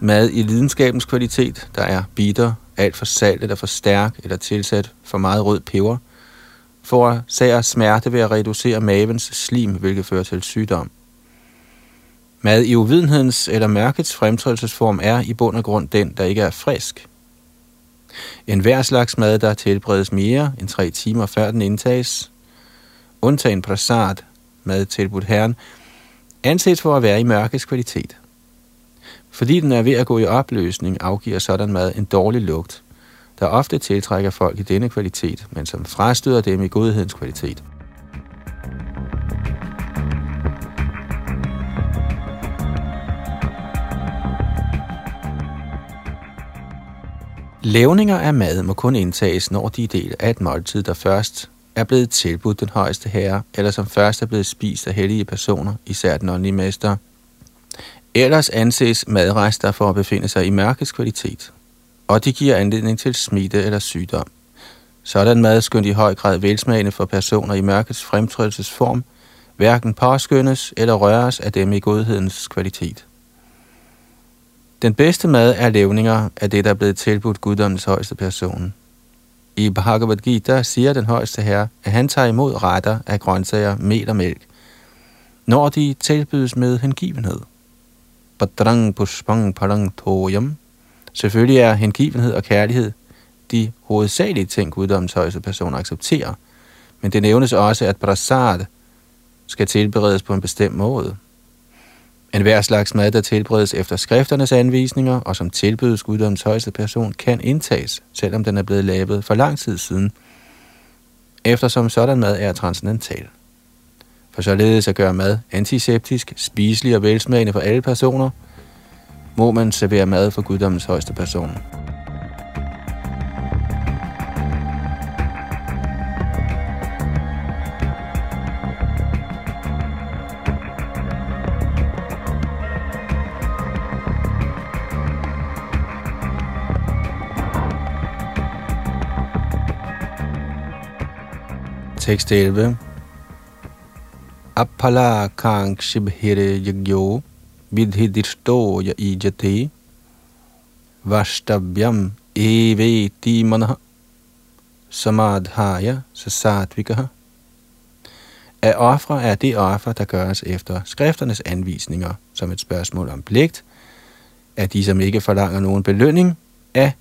Mad i lidenskabens kvalitet, der er bitter, alt for salt eller for stærk eller tilsat for meget rød peber, forårsager sager smerte ved at reducere mavens slim, hvilket fører til sygdom. Mad i uvidenhedens eller mørkets fremtrædelsesform er i bund og grund den, der ikke er frisk. En hver slags mad, der tilberedes mere end tre timer før den indtages, undtagen prasad, mad tilbudt herren, anses for at være i mørkets kvalitet. Fordi den er ved at gå i opløsning, afgiver sådan mad en dårlig lugt, der ofte tiltrækker folk i denne kvalitet, men som frastøder dem i godhedens kvalitet. Lævninger af mad må kun indtages, når de er del af et måltid, der først er blevet tilbudt den højeste herre, eller som først er blevet spist af hellige personer, især den åndelige mester, Ellers anses madrester for at befinde sig i mørkets kvalitet, og de giver anledning til smitte eller sygdom. Sådan mad skønt i høj grad velsmagende for personer i mørkets fremtrædelsesform, hverken påskyndes eller røres af dem i godhedens kvalitet. Den bedste mad er levninger af det, der er blevet tilbudt guddommens højeste person. I Bhagavad Gita siger den højeste herre, at han tager imod retter af grøntsager, mel og mælk, når de tilbydes med hengivenhed. Badrang pushpang parang toyam. Selvfølgelig er hengivenhed og kærlighed de hovedsagelige ting, guddommens højeste person accepterer. Men det nævnes også, at prasad skal tilberedes på en bestemt måde. En hver slags mad, der tilberedes efter skrifternes anvisninger, og som tilbydes guddommens højeste person, kan indtages, selvom den er blevet lavet for lang tid siden, eftersom sådan mad er transcendental for således at gøre mad antiseptisk, spiselig og velsmagende for alle personer, må man servere mad for guddommens højeste person. Tekst 11 Appala kang shibhire yagyo vidhidishto ya ijate vashtavyam eveti manah samadhaya sasatvikah. At ofre er det offer, der gøres efter skrifternes anvisninger, som et spørgsmål om pligt, af de, som ikke forlanger nogen belønning, af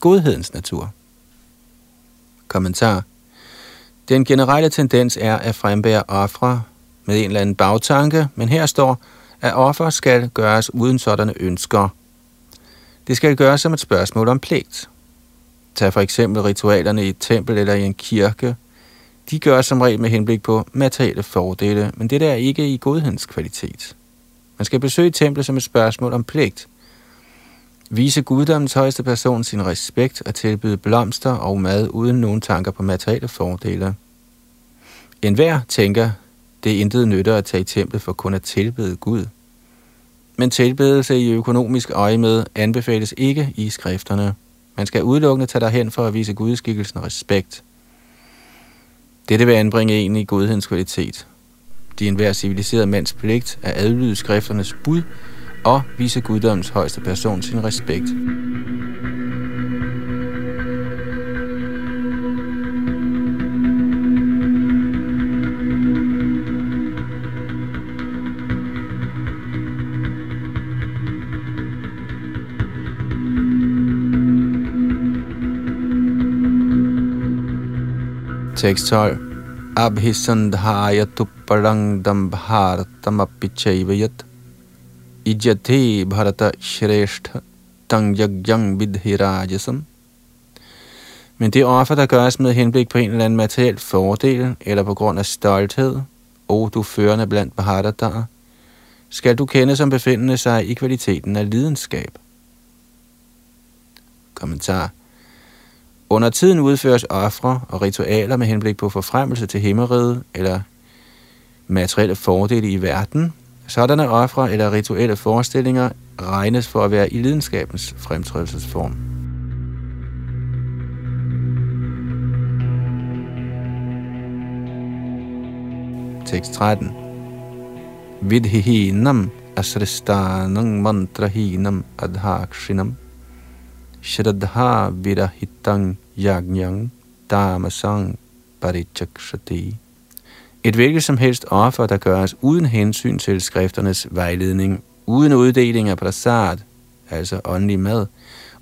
godhedens natur. Kommentar. Den generelle tendens er at frembære ofre med en eller anden bagtanke, men her står, at offer skal gøres uden sådanne ønsker. Det skal gøres som et spørgsmål om pligt. Tag for eksempel ritualerne i et tempel eller i en kirke. De gøres som regel med henblik på materielle fordele, men det der er ikke i godhedens kvalitet. Man skal besøge templet som et spørgsmål om pligt. Vise guddommens højeste person sin respekt og tilbyde blomster og mad uden nogen tanker på materielle fordele. En hver tænker, det er intet nytte at tage i templet for kun at tilbede Gud. Men tilbedelse i økonomisk øje med anbefales ikke i skrifterne. Man skal udelukkende tage derhen for at vise gudskikkelsen respekt. Dette vil anbringe en i godhedens kvalitet. De enhver civiliseret mands pligt er adlyde skrifternes bud og vise guddommens højeste person sin respekt. Tekst 12. Abhisandhaya tupparang bharatam apichayvayat Ijati bharata shreshtha tangyagyang vidhirajasam. Men det offer, der gøres med henblik på en eller anden materiel fordel, eller på grund af stolthed, o du førende blandt Bharataer, skal du kende som befindende sig i kvaliteten af lidenskab. Kommentar under tiden udføres ofre og ritualer med henblik på forfremmelse til himmeriget eller materielle fordele i verden. Sådanne ofre eller rituelle forestillinger regnes for at være i lidenskabens fremtrædelsesform. Tekst 13 Vidhihinam asristanang mantrahinam adhakshinam Shraddha virahitang yagnyang Dharmasang parichakshati. Et hvilket som helst offer, der gøres uden hensyn til skrifternes vejledning, uden uddeling af prasad, altså åndelig mad,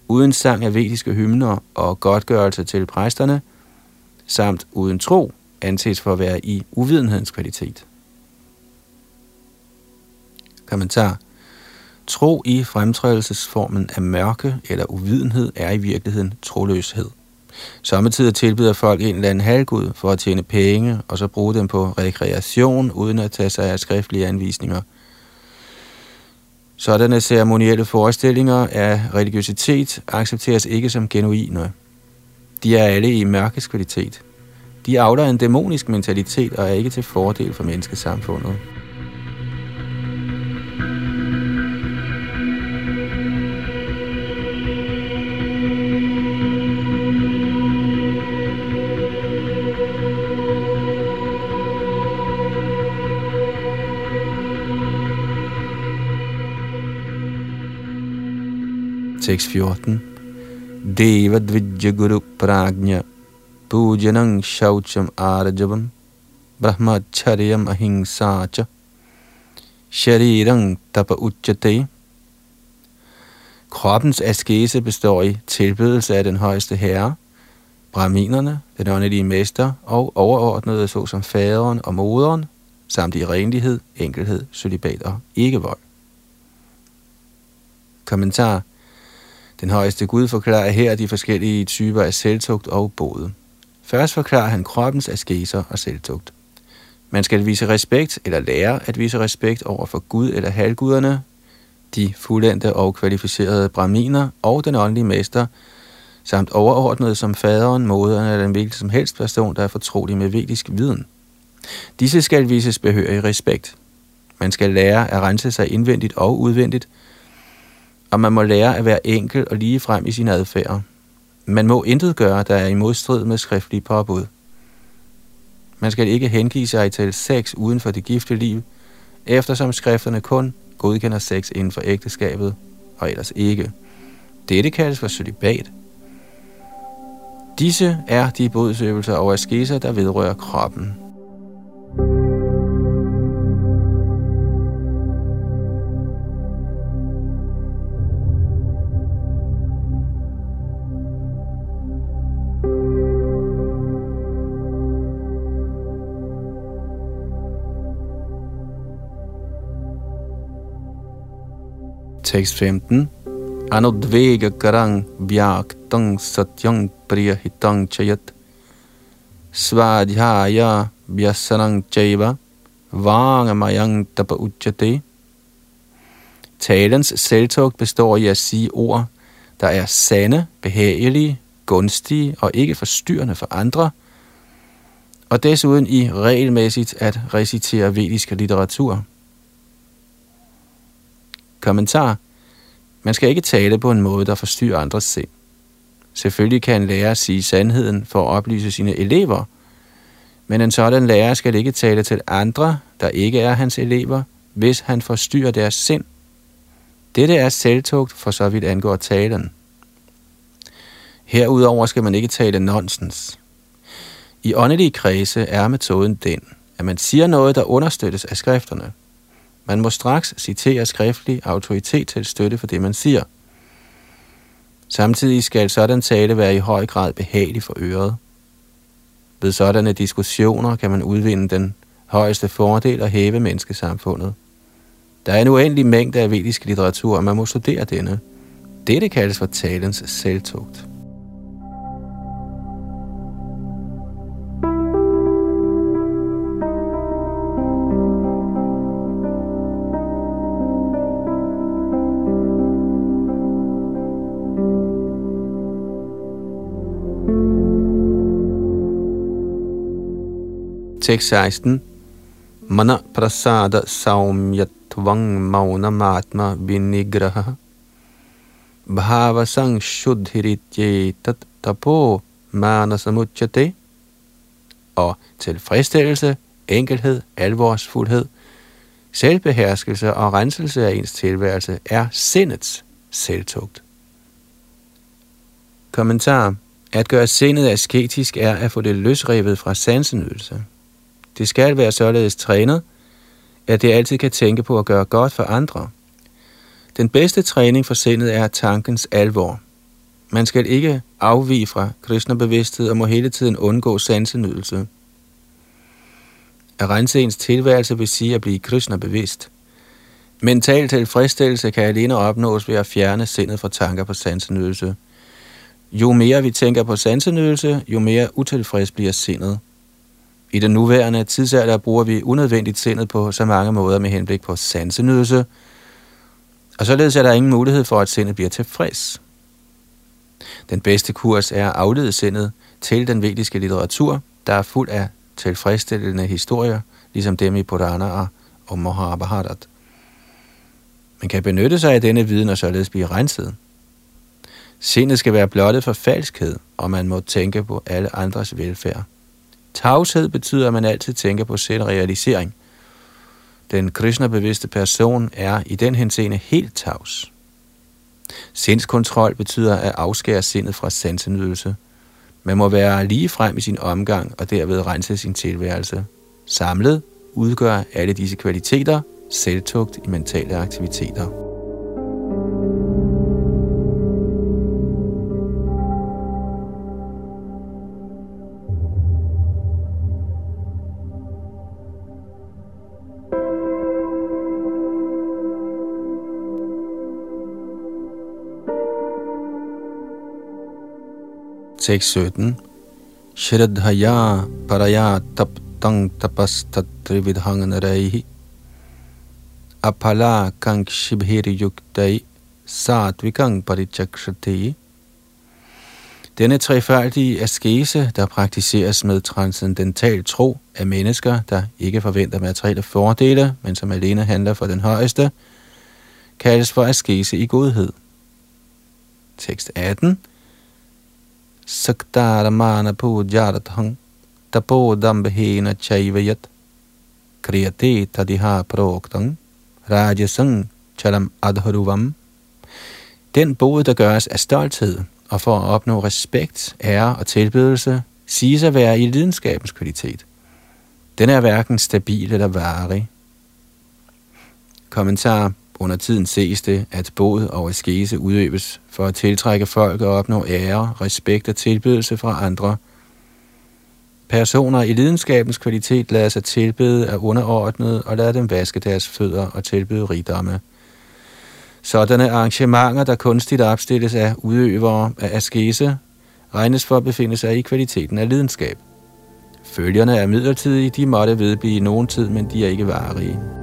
uden sang af vediske hymner og godtgørelse til præsterne, samt uden tro, anses for at være i uvidenhedens kvalitet. Kommentar Tro i fremtrædelsesformen af mørke eller uvidenhed er i virkeligheden troløshed. Samtidig tilbyder folk en eller anden halvgud for at tjene penge, og så bruge dem på rekreation, uden at tage sig af skriftlige anvisninger. Sådanne ceremonielle forestillinger af religiøsitet accepteres ikke som genuine. De er alle i mørkes kvalitet. De afler en dæmonisk mentalitet og er ikke til fordel for menneskesamfundet. Tekst 14. Deva dvijya guru pragnya pujanang shaucham arjavam brahmacharyam ahimsacha sharirang tapa uchate. Kroppens askese består i tilbedelse af den højeste herre, brahminerne, den åndelige mester og overordnede såsom faderen og moderen, samt i renlighed, enkelhed, solibat og ikke-vold. Kommentar den højeste Gud forklarer her de forskellige typer af selvtugt og både. Først forklarer han kroppens askeser og selvtugt. Man skal vise respekt eller lære at vise respekt over for Gud eller halvguderne, de fuldendte og kvalificerede braminer og den åndelige mester, samt overordnet som faderen, moderen eller den hvilken som helst person, der er fortrolig med vedisk viden. Disse skal vises behørig respekt. Man skal lære at rense sig indvendigt og udvendigt, og man må lære at være enkel og lige frem i sin adfærd. Man må intet gøre, der er i modstrid med skriftlige påbud. Man skal ikke hengive sig til sex uden for det gifte liv, eftersom skrifterne kun godkender sex inden for ægteskabet, og ellers ikke. Dette kaldes for celibat. Disse er de bodsøvelser og askeser, der vedrører kroppen. Tekst 15. Anodvega karang tang satyang priyahitang chayat svadhyaya vyasanang chaiva vangamayang tapa uchate. Talens selvtog består i at sige ord, der er sande, behagelige, gunstige og ikke forstyrrende for andre, og desuden i regelmæssigt at recitere vedisk litteratur. Kommentar. Man skal ikke tale på en måde, der forstyrrer andres sind. Selvfølgelig kan en lærer sige sandheden for at oplyse sine elever, men en sådan lærer skal ikke tale til andre, der ikke er hans elever, hvis han forstyrrer deres sind. Dette er selvtugt for så vidt angår talen. Herudover skal man ikke tale nonsens. I åndelige kredse er metoden den, at man siger noget, der understøttes af skrifterne. Man må straks citere skriftlig autoritet til støtte for det, man siger. Samtidig skal sådan tale være i høj grad behagelig for øret. Ved sådanne diskussioner kan man udvinde den højeste fordel og hæve menneskesamfundet. Der er en uendelig mængde af vedisk litteratur, og man må studere denne. Dette kaldes for talens selvtugt. Tekst 16. Mana prasada saumyatvang mauna matma vinigraha shuddhiritye tat tapo manasamuchate og tilfredsstillelse, enkelhed, alvorsfuldhed, selvbeherskelse og renselse af ens tilværelse er sindets selvtugt. Kommentar. At gøre sindet asketisk er at få det løsrevet fra sansenydelse. Det skal være således trænet, at det altid kan tænke på at gøre godt for andre. Den bedste træning for sindet er tankens alvor. Man skal ikke afvige fra kristne bevidsthed og må hele tiden undgå sansenydelse. At rense ens tilværelse vil sige at blive kristne bevidst. Mental tilfredsstillelse kan alene opnås ved at fjerne sindet fra tanker på sansenydelse. Jo mere vi tænker på sansenydelse, jo mere utilfreds bliver sindet. I den nuværende tidsalder bruger vi unødvendigt sindet på så mange måder med henblik på sansenydelse, og således er der ingen mulighed for, at sindet bliver tilfreds. Den bedste kurs er at aflede sindet til den vediske litteratur, der er fuld af tilfredsstillende historier, ligesom dem i Purana og Mahabharat. Man kan benytte sig af denne viden og således blive renset. Sindet skal være blottet for falskhed, og man må tænke på alle andres velfærd. Tavshed betyder, at man altid tænker på selvrealisering. Den Krishna-bevidste person er i den henseende helt tavs. Sindskontrol betyder at afskære sindet fra sansenydelse. Man må være lige frem i sin omgang og derved rense sin tilværelse. Samlet udgør alle disse kvaliteter selvtugt i mentale aktiviteter. Tekst 17. Shraddhaya paraya taptang tapas tatrividhanganaraihi apala kankshibhiri yuktai satvikang parichakshati. Denne trefærdige askese, der praktiseres med transcendental tro af mennesker, der ikke forventer materielle fordele, men som alene handler for den højeste, kaldes for askese i godhed. Tekst 18 saktaramana pujarathang tapodambhena chaivayat kriyate tadiha proktang rajasang chalam adharuvam. Den bod, der gøres af stolthed og for at opnå respekt, ære og tilbedelse, siges at være i lidenskabens kvalitet. Den er hverken stabil eller varig. Kommentar under tiden ses det, at båd og askese udøves for at tiltrække folk og opnå ære, respekt og tilbydelse fra andre. Personer i lidenskabens kvalitet lader sig tilbede af underordnet og lader dem vaske deres fødder og tilbyde rigdomme. Sådanne arrangementer, der kunstigt opstilles af udøvere af askese, regnes for at befinde sig i kvaliteten af lidenskab. Følgerne er midlertidige, de måtte vedblive i nogen tid, men de er ikke varige.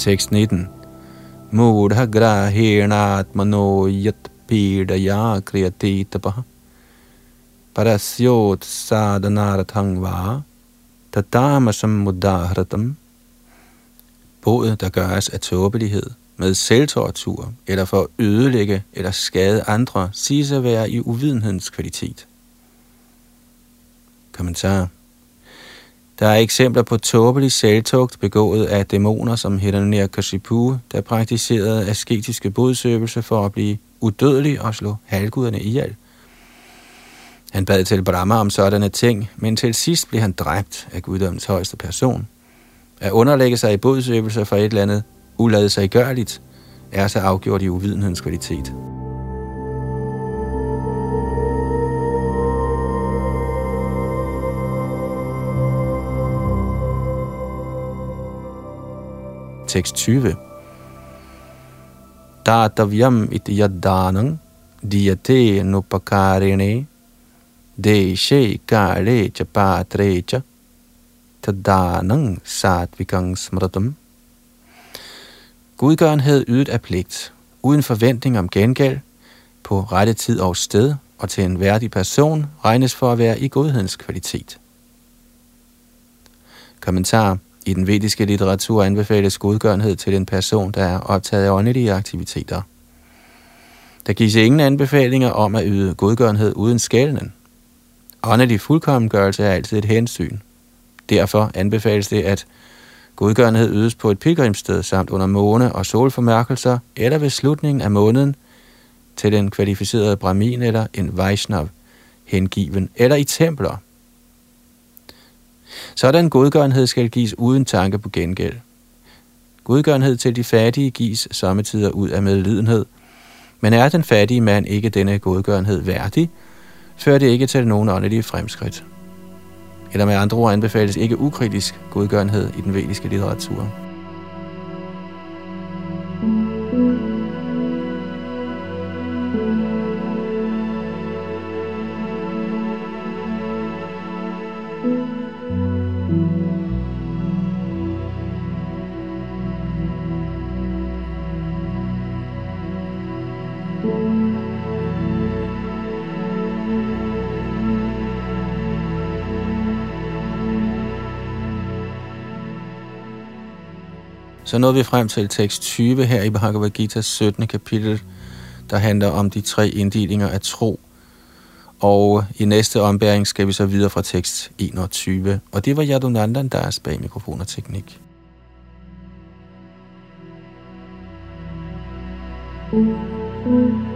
Tekst 19. mudha grahenatmano yat pidaya kriyati tapaha parasyot sadhanarathang va tatamasam mudahratam Boet, der gøres af tåbelighed, med selvtortur eller for at ødelægge eller skade andre, siges at være i uvidenhedens kvalitet. Kommentar der er eksempler på tåbelig selvtugt begået af dæmoner som Hiranyakashipu, der praktiserede asketiske bodsøvelser for at blive udødelig og slå halvguderne ihjel. Han bad til Brahma om sådanne ting, men til sidst blev han dræbt af guddommens højeste person. At underlægge sig i bodsøvelser for et eller andet ulade sig gørligt, er så afgjort i uvidenhedens kvalitet. Tekst 20. Datavyam iti yaddanang diyate nupakarine deshe kale cha patre cha tadanang satvikang smratam. Gudgørenhed ydet af pligt, uden forventning om gengæld, på rette tid og sted og til en værdig person, regnes for at være i godhedens kvalitet. Kommentar i den vediske litteratur anbefales godgørenhed til en person, der er optaget af åndelige aktiviteter. Der gives ingen anbefalinger om at yde godgørenhed uden skælden. Åndelig fuldkommengørelse er altid et hensyn. Derfor anbefales det, at godgørenhed ydes på et pilgrimssted samt under måne- og solformærkelser eller ved slutningen af måneden til den kvalificerede brahmin eller en Vaishnav hengiven eller i templer – sådan godgørenhed skal gives uden tanke på gengæld. Godgørenhed til de fattige gives sommetider ud af medlidenhed, men er den fattige mand ikke denne godgørenhed værdig, fører det ikke til nogen åndelige fremskridt. Eller med andre ord anbefales ikke ukritisk godgørenhed i den vediske litteratur. Så nåede vi frem til tekst 20 her i Bhagavad Gita's 17. kapitel, der handler om de tre inddelinger af tro. Og i næste ombæring skal vi så videre fra tekst 21. Og det var Yadunandan, der er bag mikrofon og teknik. thank you